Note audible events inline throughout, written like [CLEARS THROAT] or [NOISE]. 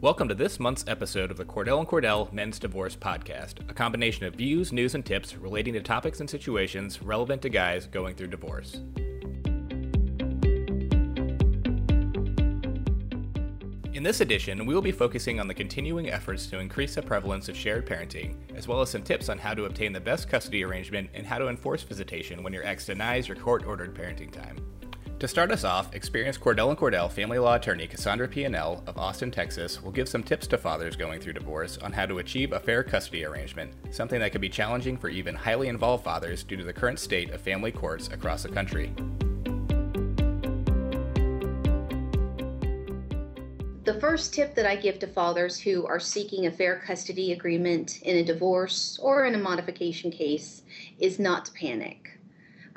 Welcome to this month's episode of the Cordell and Cordell Men's Divorce Podcast, a combination of views, news, and tips relating to topics and situations relevant to guys going through divorce. In this edition, we will be focusing on the continuing efforts to increase the prevalence of shared parenting, as well as some tips on how to obtain the best custody arrangement and how to enforce visitation when your ex denies your court ordered parenting time. To start us off, experienced Cordell and Cordell family law attorney Cassandra Pianell of Austin, Texas, will give some tips to fathers going through divorce on how to achieve a fair custody arrangement, something that can be challenging for even highly involved fathers due to the current state of family courts across the country. The first tip that I give to fathers who are seeking a fair custody agreement in a divorce or in a modification case is not to panic.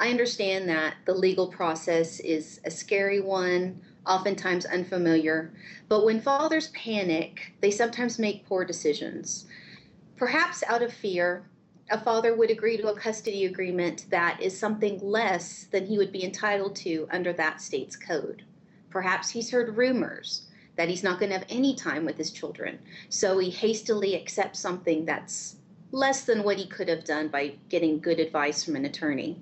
I understand that the legal process is a scary one, oftentimes unfamiliar, but when fathers panic, they sometimes make poor decisions. Perhaps out of fear, a father would agree to a custody agreement that is something less than he would be entitled to under that state's code. Perhaps he's heard rumors that he's not going to have any time with his children, so he hastily accepts something that's less than what he could have done by getting good advice from an attorney.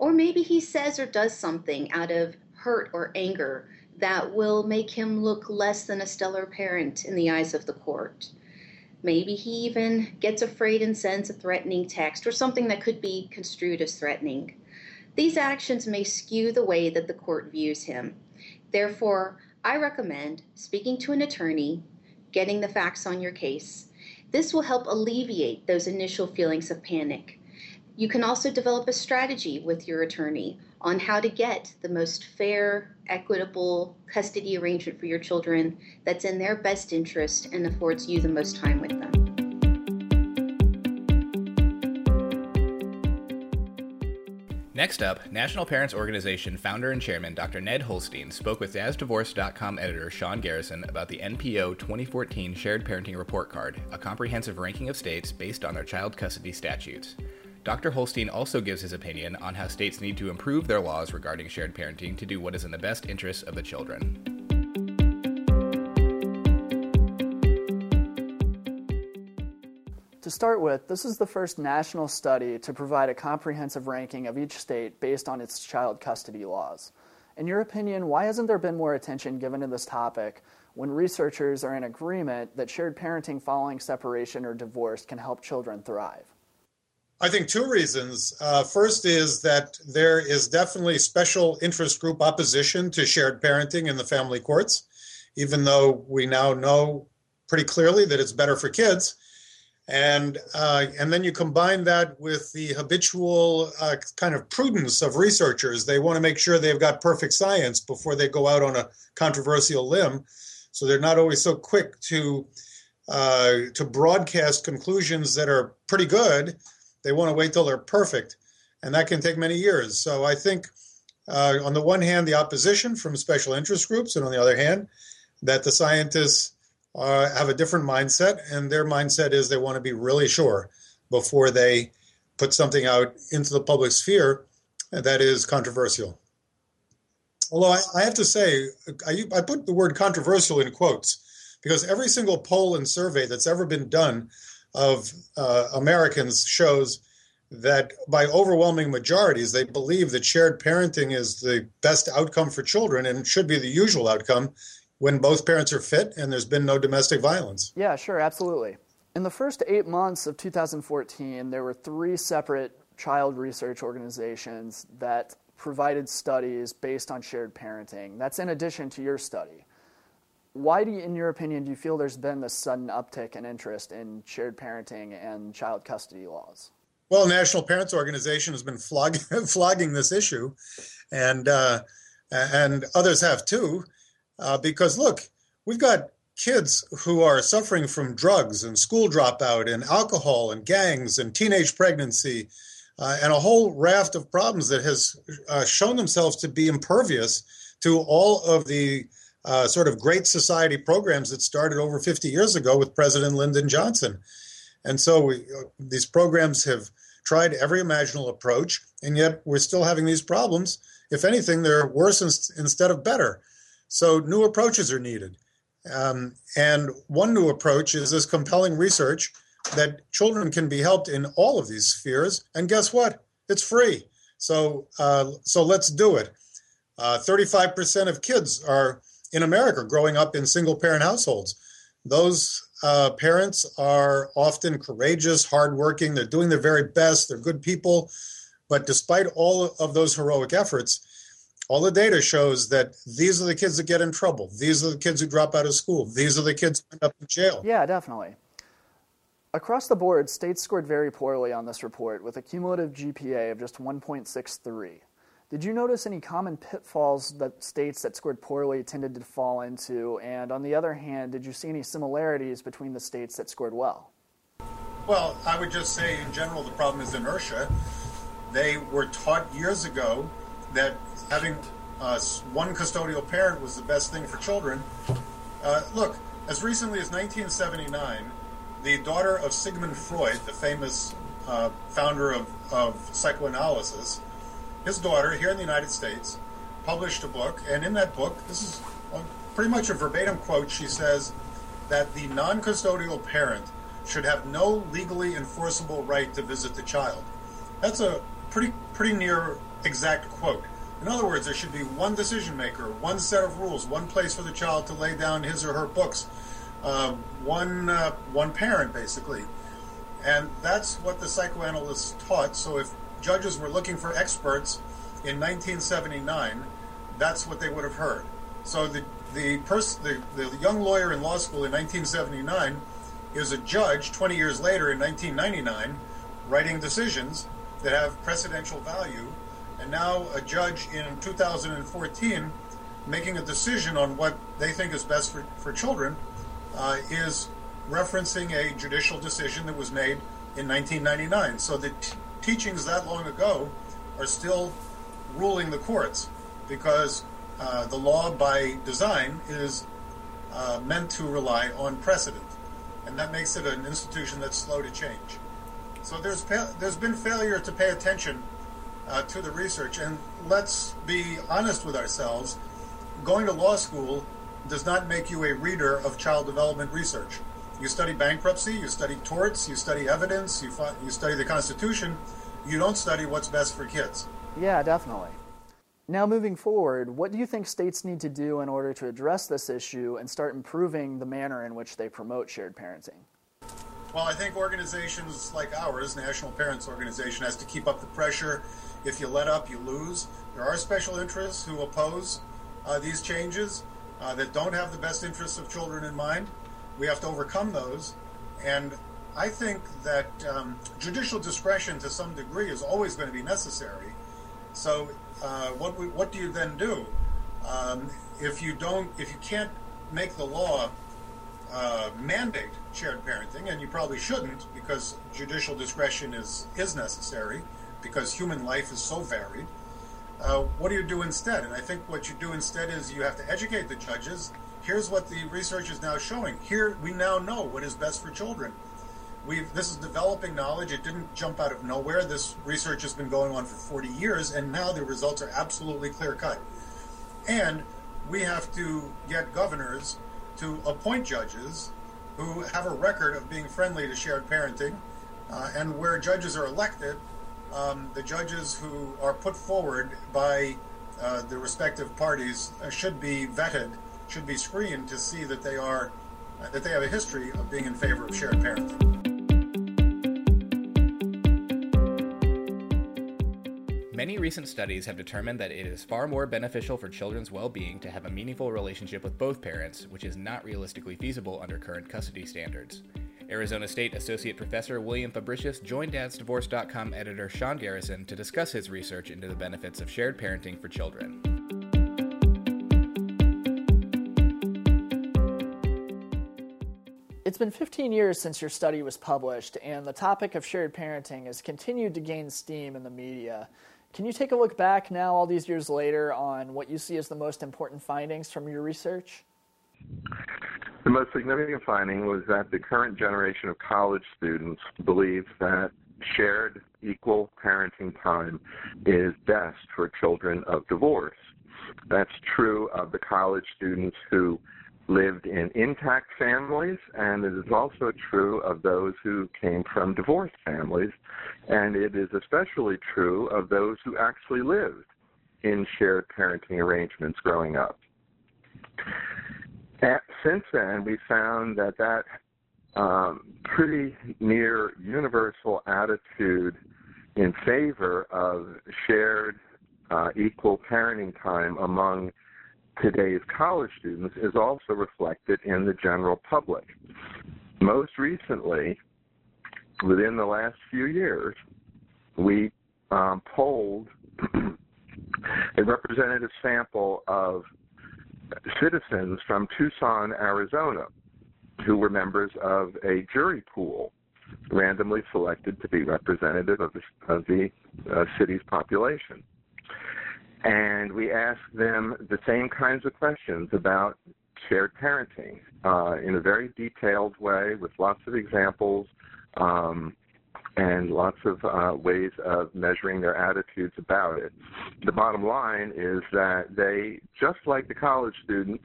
Or maybe he says or does something out of hurt or anger that will make him look less than a stellar parent in the eyes of the court. Maybe he even gets afraid and sends a threatening text or something that could be construed as threatening. These actions may skew the way that the court views him. Therefore, I recommend speaking to an attorney, getting the facts on your case. This will help alleviate those initial feelings of panic. You can also develop a strategy with your attorney on how to get the most fair, equitable custody arrangement for your children that's in their best interest and affords you the most time with them. Next up, National Parents Organization founder and chairman Dr. Ned Holstein spoke with DadsDivorce.com editor Sean Garrison about the NPO 2014 Shared Parenting Report Card, a comprehensive ranking of states based on their child custody statutes. Dr. Holstein also gives his opinion on how states need to improve their laws regarding shared parenting to do what is in the best interests of the children. To start with, this is the first national study to provide a comprehensive ranking of each state based on its child custody laws. In your opinion, why hasn't there been more attention given to this topic when researchers are in agreement that shared parenting following separation or divorce can help children thrive? I think two reasons. Uh, first is that there is definitely special interest group opposition to shared parenting in the family courts, even though we now know pretty clearly that it's better for kids. And uh, and then you combine that with the habitual uh, kind of prudence of researchers. They want to make sure they've got perfect science before they go out on a controversial limb, so they're not always so quick to uh, to broadcast conclusions that are pretty good they want to wait till they're perfect, and that can take many years. So I think, uh, on the one hand, the opposition from special interest groups, and on the other hand, that the scientists uh, have a different mindset, and their mindset is they want to be really sure before they put something out into the public sphere that is controversial. Although I, I have to say, I, I put the word controversial in quotes because every single poll and survey that's ever been done of uh, Americans shows that by overwhelming majorities, they believe that shared parenting is the best outcome for children and should be the usual outcome when both parents are fit and there's been no domestic violence. Yeah, sure, absolutely. In the first eight months of 2014, there were three separate child research organizations that provided studies based on shared parenting. That's in addition to your study why do you, in your opinion, do you feel there's been this sudden uptick in interest in shared parenting and child custody laws? Well, National Parents Organization has been flogging, [LAUGHS] flogging this issue, and uh, and others have too, uh, because look, we've got kids who are suffering from drugs and school dropout and alcohol and gangs and teenage pregnancy uh, and a whole raft of problems that has uh, shown themselves to be impervious to all of the uh, sort of great society programs that started over 50 years ago with President Lyndon Johnson. And so we, uh, these programs have tried every imaginable approach, and yet we're still having these problems. If anything, they're worse in, instead of better. So new approaches are needed. Um, and one new approach is this compelling research that children can be helped in all of these spheres. And guess what? It's free. So, uh, so let's do it. Uh, 35% of kids are in America growing up in single parent households. Those uh, parents are often courageous, hardworking, they're doing their very best, they're good people. But despite all of those heroic efforts, all the data shows that these are the kids that get in trouble. These are the kids who drop out of school. These are the kids who end up in jail. Yeah, definitely. Across the board, states scored very poorly on this report with a cumulative GPA of just 1.63. Did you notice any common pitfalls that states that scored poorly tended to fall into? And on the other hand, did you see any similarities between the states that scored well? Well, I would just say in general, the problem is inertia. They were taught years ago that having uh, one custodial parent was the best thing for children. Uh, look, as recently as 1979, the daughter of Sigmund Freud, the famous uh, founder of, of psychoanalysis, his daughter here in the United States published a book, and in that book, this is pretty much a verbatim quote. She says that the non custodial parent should have no legally enforceable right to visit the child. That's a pretty pretty near exact quote. In other words, there should be one decision maker, one set of rules, one place for the child to lay down his or her books, uh, one uh, one parent basically, and that's what the psychoanalysts taught. So if judges were looking for experts in 1979, that's what they would have heard. So the the, pers- the, the young lawyer in law school in 1979 is a judge 20 years later in 1999 writing decisions that have precedential value, and now a judge in 2014 making a decision on what they think is best for, for children uh, is referencing a judicial decision that was made in 1999. So the teachings that long ago are still ruling the courts because uh, the law by design is uh, meant to rely on precedent, and that makes it an institution that's slow to change. So there's there's been failure to pay attention uh, to the research, and let's be honest with ourselves. Going to law school does not make you a reader of child development research. You study bankruptcy, you study torts, you study evidence, you, you study the Constitution. You don't study what's best for kids. Yeah, definitely. Now, moving forward, what do you think states need to do in order to address this issue and start improving the manner in which they promote shared parenting? Well, I think organizations like ours, National Parents Organization, has to keep up the pressure. If you let up, you lose. There are special interests who oppose uh, these changes uh, that don't have the best interests of children in mind. We have to overcome those. And I think that um, judicial discretion to some degree is always going to be necessary. So, uh, what, we, what do you then do? Um, if you don't, if you can't make the law uh, mandate shared parenting, and you probably shouldn't because judicial discretion is, is necessary because human life is so varied. Uh, what do you do instead? And I think what you do instead is you have to educate the judges. Here's what the research is now showing. Here we now know what is best for children. We've, this is developing knowledge. It didn't jump out of nowhere. This research has been going on for 40 years, and now the results are absolutely clear cut. And we have to get governors to appoint judges who have a record of being friendly to shared parenting. Uh, and where judges are elected, um, the judges who are put forward by uh, the respective parties uh, should be vetted, should be screened to see that they are uh, that they have a history of being in favor of shared parenting. Many recent studies have determined that it is far more beneficial for children's well being to have a meaningful relationship with both parents, which is not realistically feasible under current custody standards. Arizona State Associate Professor William Fabricius joined DadsDivorce.com editor Sean Garrison to discuss his research into the benefits of shared parenting for children. Been 15 years since your study was published, and the topic of shared parenting has continued to gain steam in the media. Can you take a look back now, all these years later, on what you see as the most important findings from your research? The most significant finding was that the current generation of college students believe that shared equal parenting time is best for children of divorce. That's true of the college students who lived in intact families, and it is also true of those who came from divorced families, and it is especially true of those who actually lived in shared parenting arrangements growing up. At, since then, we found that that um, pretty near universal attitude in favor of shared uh, equal parenting time among today's college students is also reflected in the general public. Most recently, within the last few years, we um, polled [CLEARS THROAT] a representative sample of citizens from Tucson, Arizona, who were members of a jury pool randomly selected to be representative of the, of the uh, city's population. And we asked them the same kinds of questions about shared parenting uh, in a very detailed way with lots of examples um, and lots of uh, ways of measuring their attitudes about it. The bottom line is that they, just like the college students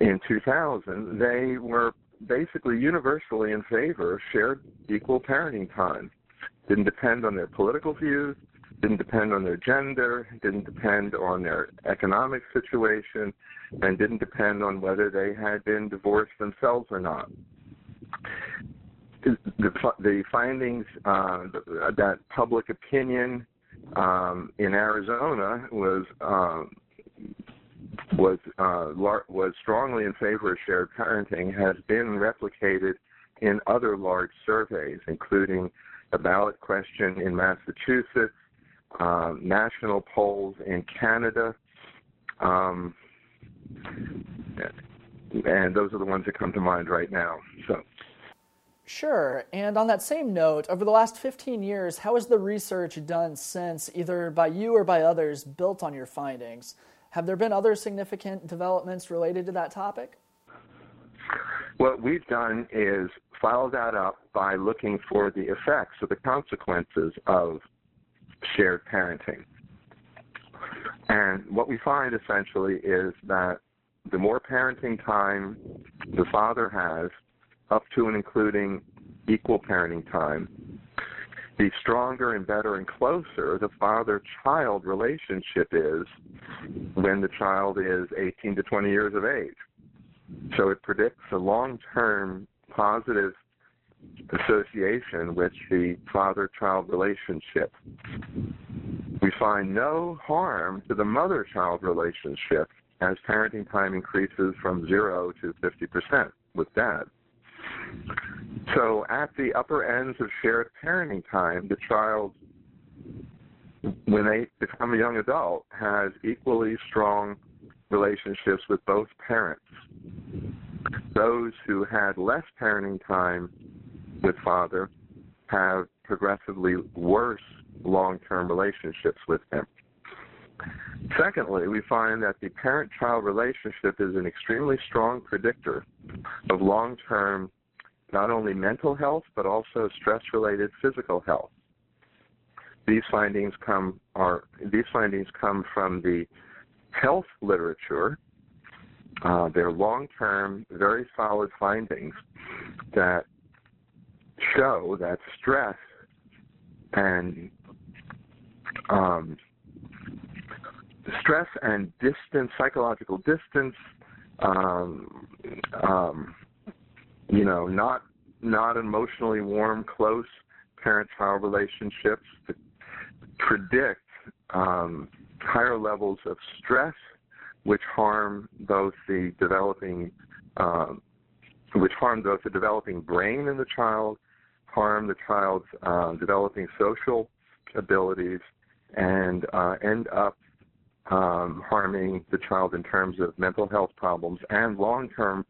in 2000, they were basically universally in favor of shared equal parenting time. Didn't depend on their political views, didn't depend on their gender, didn't depend on their economic situation, and didn't depend on whether they had been divorced themselves or not. The, the findings uh, that public opinion um, in Arizona was um, was uh, lar- was strongly in favor of shared parenting has been replicated in other large surveys, including a ballot question in Massachusetts, um, national polls in Canada, um, and those are the ones that come to mind right now. So. Sure. And on that same note, over the last 15 years, how has the research done since, either by you or by others, built on your findings? Have there been other significant developments related to that topic? What we've done is follow that up by looking for the effects or the consequences of shared parenting. And what we find essentially is that the more parenting time the father has, up to and including equal parenting time, the stronger and better and closer the father child relationship is when the child is 18 to 20 years of age. So it predicts a long term positive association with the father child relationship. We find no harm to the mother child relationship as parenting time increases from 0 to 50% with dad. So at the upper ends of shared parenting time, the child, when they become a young adult, has equally strong relationships with both parents. Those who had less parenting time with father have progressively worse long term relationships with him. Secondly, we find that the parent child relationship is an extremely strong predictor of long term not only mental health but also stress related physical health. These findings come are these findings come from the health literature. Uh, they're long term, very solid findings that show that stress and um, stress and distance, psychological distance, um, um, you know, not not emotionally warm, close parent-child relationships predict um, higher levels of stress, which harm both the developing, um, which harm both the developing brain in the child, harm the child's uh, developing social abilities, and uh, end up um, harming the child in terms of mental health problems and long-term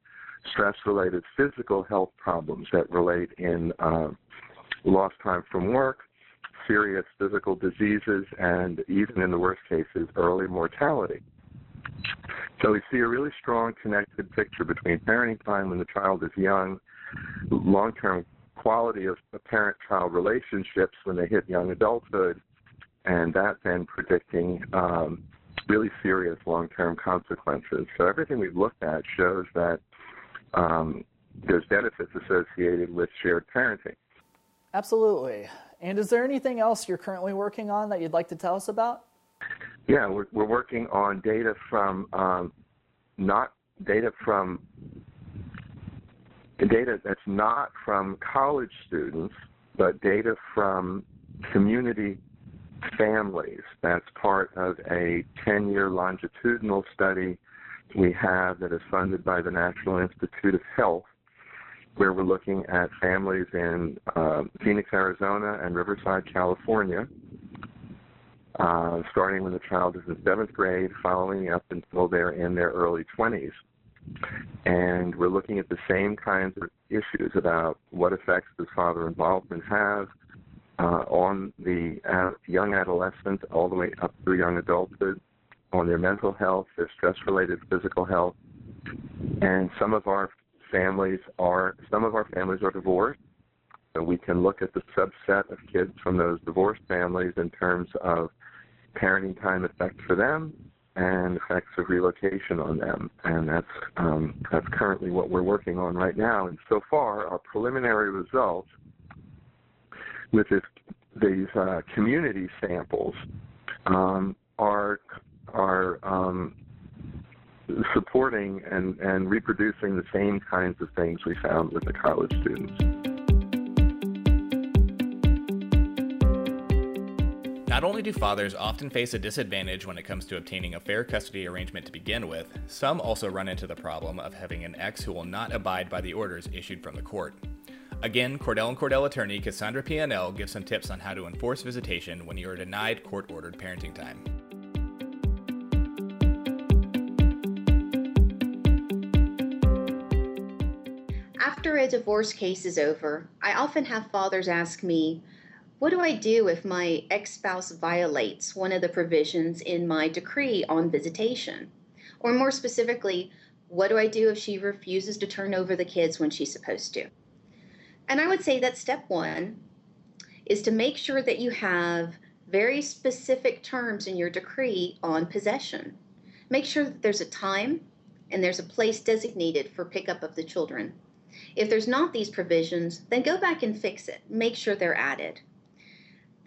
stress related physical health problems that relate in uh, lost time from work, serious physical diseases, and even in the worst cases, early mortality. So we see a really strong connected picture between parenting time when the child is young, long term quality of parent child relationships when they hit young adulthood, and that then predicting um, really serious long-term consequences. So everything we've looked at shows that um, there's benefits associated with shared parenting. Absolutely. And is there anything else you're currently working on that you'd like to tell us about? Yeah, we're, we're working on data from um, not data from data that's not from college students, but data from community families. That's part of a 10 year longitudinal study we have that is funded by the National Institute of Health, where we're looking at families in uh, Phoenix, Arizona, and Riverside, California. Uh, starting when the child is in seventh grade, following up until they're in their early 20s. And we're looking at the same kinds of issues about what effects does father involvement have, uh, on the uh, young adolescent all the way up through young adulthood, on their mental health, their stress-related physical health, and some of our families are some of our families are divorced, so we can look at the subset of kids from those divorced families in terms of parenting time effects for them and effects of relocation on them, and that's um, that's currently what we're working on right now. And so far, our preliminary results with this, these uh, community samples um, are are um, supporting and, and reproducing the same kinds of things we found with the college students. Not only do fathers often face a disadvantage when it comes to obtaining a fair custody arrangement to begin with, some also run into the problem of having an ex who will not abide by the orders issued from the court. Again, Cordell and Cordell attorney Cassandra Pianell gives some tips on how to enforce visitation when you are denied court ordered parenting time. After a divorce case is over, I often have fathers ask me, What do I do if my ex spouse violates one of the provisions in my decree on visitation? Or more specifically, what do I do if she refuses to turn over the kids when she's supposed to? And I would say that step one is to make sure that you have very specific terms in your decree on possession. Make sure that there's a time and there's a place designated for pickup of the children. If there's not these provisions, then go back and fix it. Make sure they're added.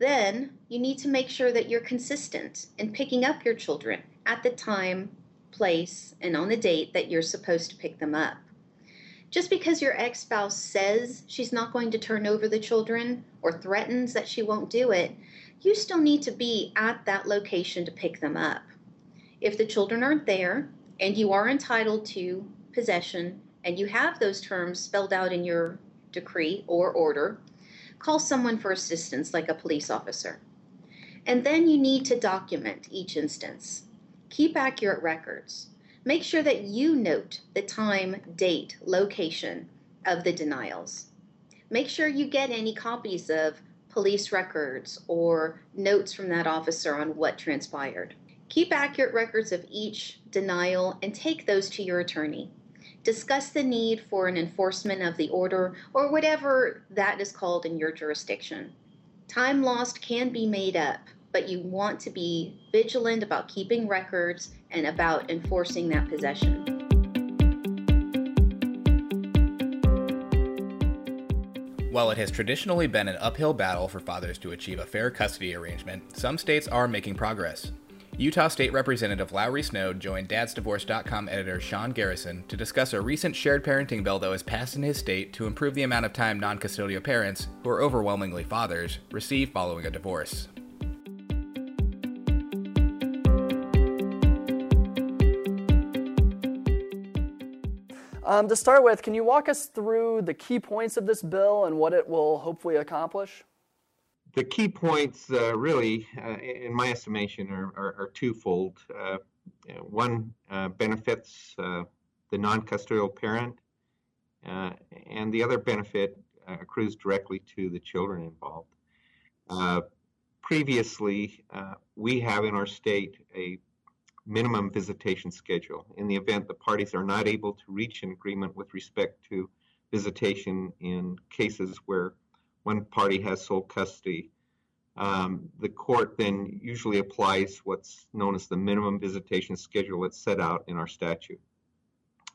Then you need to make sure that you're consistent in picking up your children at the time, place, and on the date that you're supposed to pick them up. Just because your ex spouse says she's not going to turn over the children or threatens that she won't do it, you still need to be at that location to pick them up. If the children aren't there and you are entitled to possession and you have those terms spelled out in your decree or order, call someone for assistance like a police officer. And then you need to document each instance. Keep accurate records. Make sure that you note the time, date, location of the denials. Make sure you get any copies of police records or notes from that officer on what transpired. Keep accurate records of each denial and take those to your attorney. Discuss the need for an enforcement of the order or whatever that is called in your jurisdiction. Time lost can be made up, but you want to be vigilant about keeping records and about enforcing that possession. While it has traditionally been an uphill battle for fathers to achieve a fair custody arrangement, some states are making progress. Utah State Representative Lowry Snow joined dadsdivorce.com editor Sean Garrison to discuss a recent shared parenting bill that was passed in his state to improve the amount of time non custodial parents, who are overwhelmingly fathers, receive following a divorce. Um, to start with, can you walk us through the key points of this bill and what it will hopefully accomplish? The key points, uh, really, uh, in my estimation, are, are, are twofold. Uh, one uh, benefits uh, the non custodial parent, uh, and the other benefit accrues directly to the children involved. previously, we have in our state a minimum visitation schedule. In the event the parties are not able to reach an agreement with respect to visitation in cases where one party has sole custody, um, the court then usually applies what's known as the minimum visitation schedule that's set out in our statute.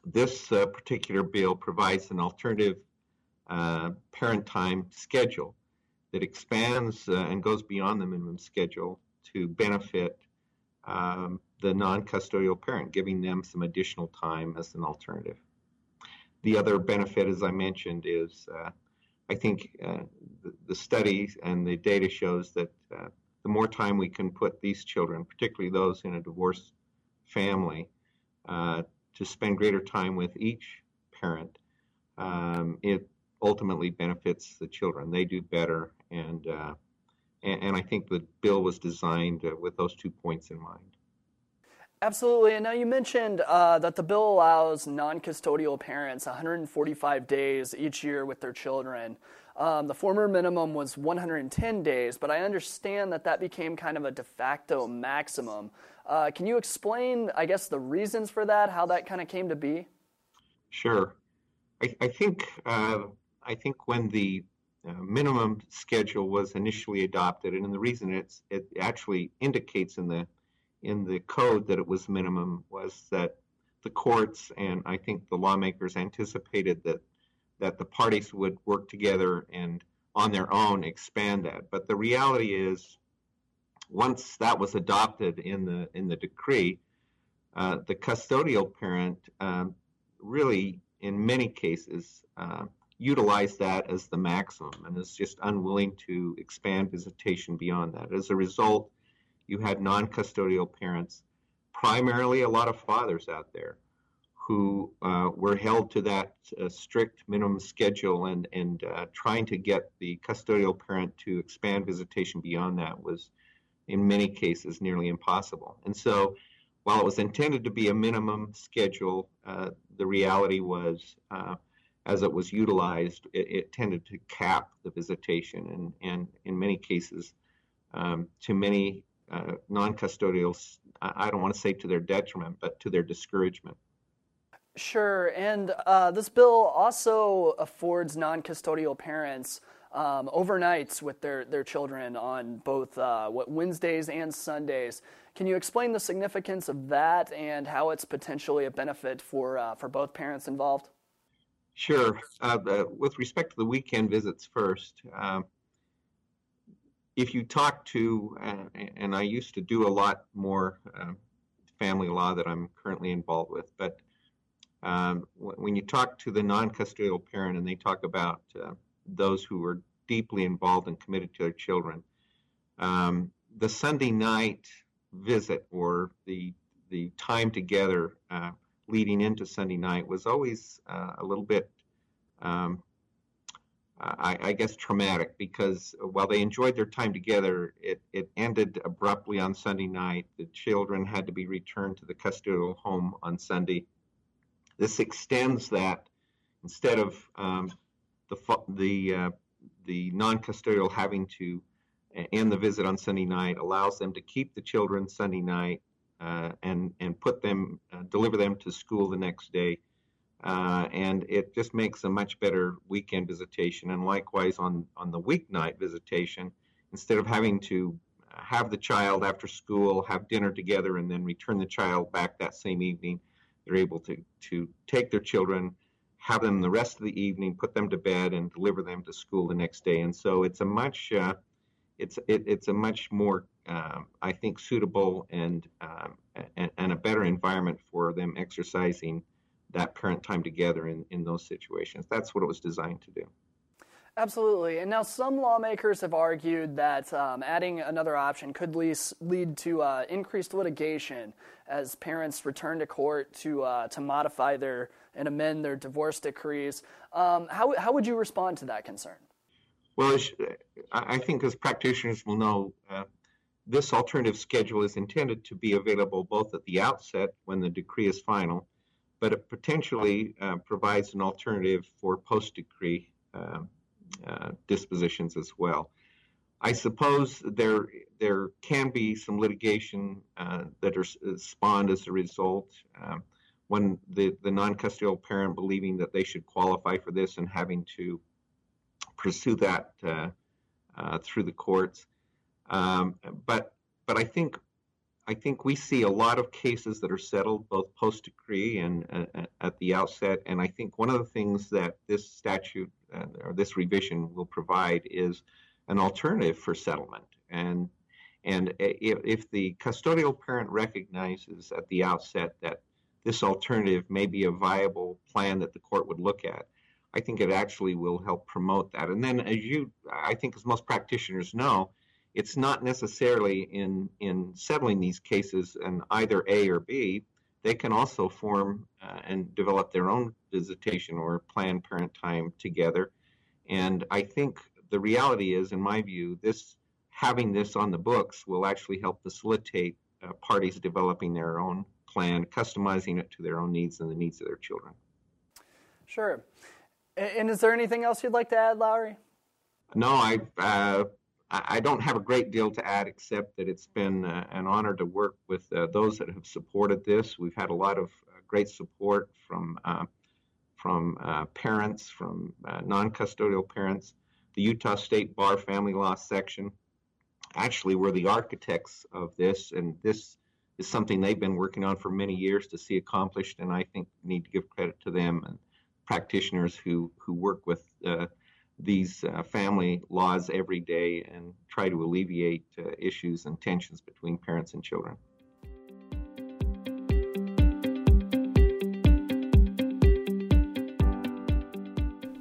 This uh, particular bill provides an alternative uh, parent time schedule that expands uh, and goes beyond the minimum schedule to benefit um, the non custodial parent, giving them some additional time as an alternative. The other benefit, as I mentioned, is uh, I think uh, the, the studies and the data shows that uh, the more time we can put these children, particularly those in a divorced family, uh, to spend greater time with each parent, um, it ultimately benefits the children. They do better, and uh, and, and, I think the bill was designed uh, with those two points in mind. Absolutely. And now you mentioned uh, that the bill allows non custodial parents 145 days each year with their children. Um, the former minimum was 110 days, but I understand that that became kind of a de facto maximum. Uh, can you explain, I guess, the reasons for that, how that kind of came to be? Sure. I, I think uh, I think when the uh, minimum schedule was initially adopted, and the reason it's it actually indicates in the in the code that it was minimum was that the courts and I think the lawmakers anticipated that that the parties would work together and on their own expand that. But the reality is, once that was adopted in the in the decree, uh, the custodial parent um, really, in many cases, uh, utilized that as the maximum and is just unwilling to expand visitation beyond that. As a result, you had non-custodial parents, primarily a lot of fathers out there, who uh, were held to that uh, strict minimum schedule and and uh, trying to get the custodial parent to expand visitation beyond that was in many cases nearly impossible. And so while it was intended to be a minimum schedule uh, the reality was uh, as it was utilized it, it, tended to cap the visitation and and in many cases um, to many uh, non-custodials I don't want to say to their detriment but to their discouragement Sure, and uh, this bill also affords non-custodial parents um, overnights with their, their children on both uh, Wednesdays and Sundays. Can you explain the significance of that and how it's potentially a benefit for uh, for both parents involved? Sure. Uh, with respect to the weekend visits first, um, if you talk to, uh, and I used to do a lot more uh, family law that I'm currently involved with, but um, when you talk to the non-custodial parent and they talk about uh, those who are deeply involved and committed to their children, um, the Sunday night visit or the the time together uh, leading into Sunday night was always uh, a little bit, um, I, I, guess, traumatic because while they enjoyed their time together, it, it ended abruptly on Sunday night. The children had to be returned to the custodial home on Sunday this extends that instead of um, the the uh, the non-custodial having to end the visit on Sunday night allows them to keep the children Sunday night uh, and and put them uh, deliver them to school the next day, uh, and it just makes a much better weekend visitation. And likewise on on the weeknight visitation, instead of having to have the child after school, have dinner together, and then return the child back that same evening they're able to, to take their children, have them the rest of the evening, put them to bed, and deliver them to school the next day. And so it's a much uh, it's it, it's a much more um, I think suitable and, um, and, and a better environment for them exercising that parent time together in in those situations. That's what it was designed to do. Absolutely. And now some lawmakers have argued that um, adding another option could lead to uh, increased litigation as parents return to court to, uh, to modify their and amend their divorce decrees. Um, how, how would you respond to that concern? Well, I think as practitioners will know, uh, this alternative schedule is intended to be available both at the outset when the decree is final, but it potentially uh, provides an alternative for post decree um, uh, dispositions as well. I suppose there there can be some litigation uh, that are uh, spawned as a result. Um, when the, the non-custodial parent believing that they should qualify for this and having to pursue that uh, uh through the courts. Um, but but I think I think we see a lot of cases that are settled both post decree and uh, at the outset. And I think one of the things that this statute uh, or this revision will provide is an alternative for settlement. And and if, if the custodial parent recognizes at the outset that this alternative may be a viable plan that the court would look at, I think it actually will help promote that. And then, as you, I think, as most practitioners know, it's not necessarily in in settling these cases in either A or B. They can also form uh, and develop their own visitation or planned parent time together. And I think the reality is, in my view, this having this on the books will actually help facilitate uh, parties developing their own plan, customizing it to their own needs and the needs of their children. Sure. And is there anything else you'd like to add, Lowry? No, I uh, I don't have a great deal to add except that it's been uh, an honor to work with uh, those that have supported this. We've had a lot of uh, great support from uh, from uh, parents, from non-custodial parents. The Utah State Bar Family Law section actually were the architects of this, and this is something they've been working on for many years to see accomplished. And I think need to give credit to them and practitioners who who work with these uh, family laws every day and try to alleviate uh, issues and tensions between parents and children.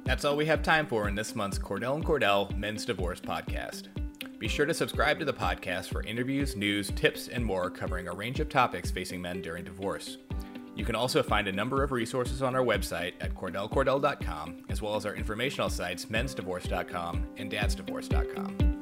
That's all we have time for in this month's Cordell and Cordell Men's Divorce Podcast. Be sure to subscribe to the podcast for interviews, news, tips, and more covering a range of topics facing men during divorce. You can also find a number of resources on our website at cordellcordell.com, as well as our informational sites mensdivorce.com and dadsdivorce.com.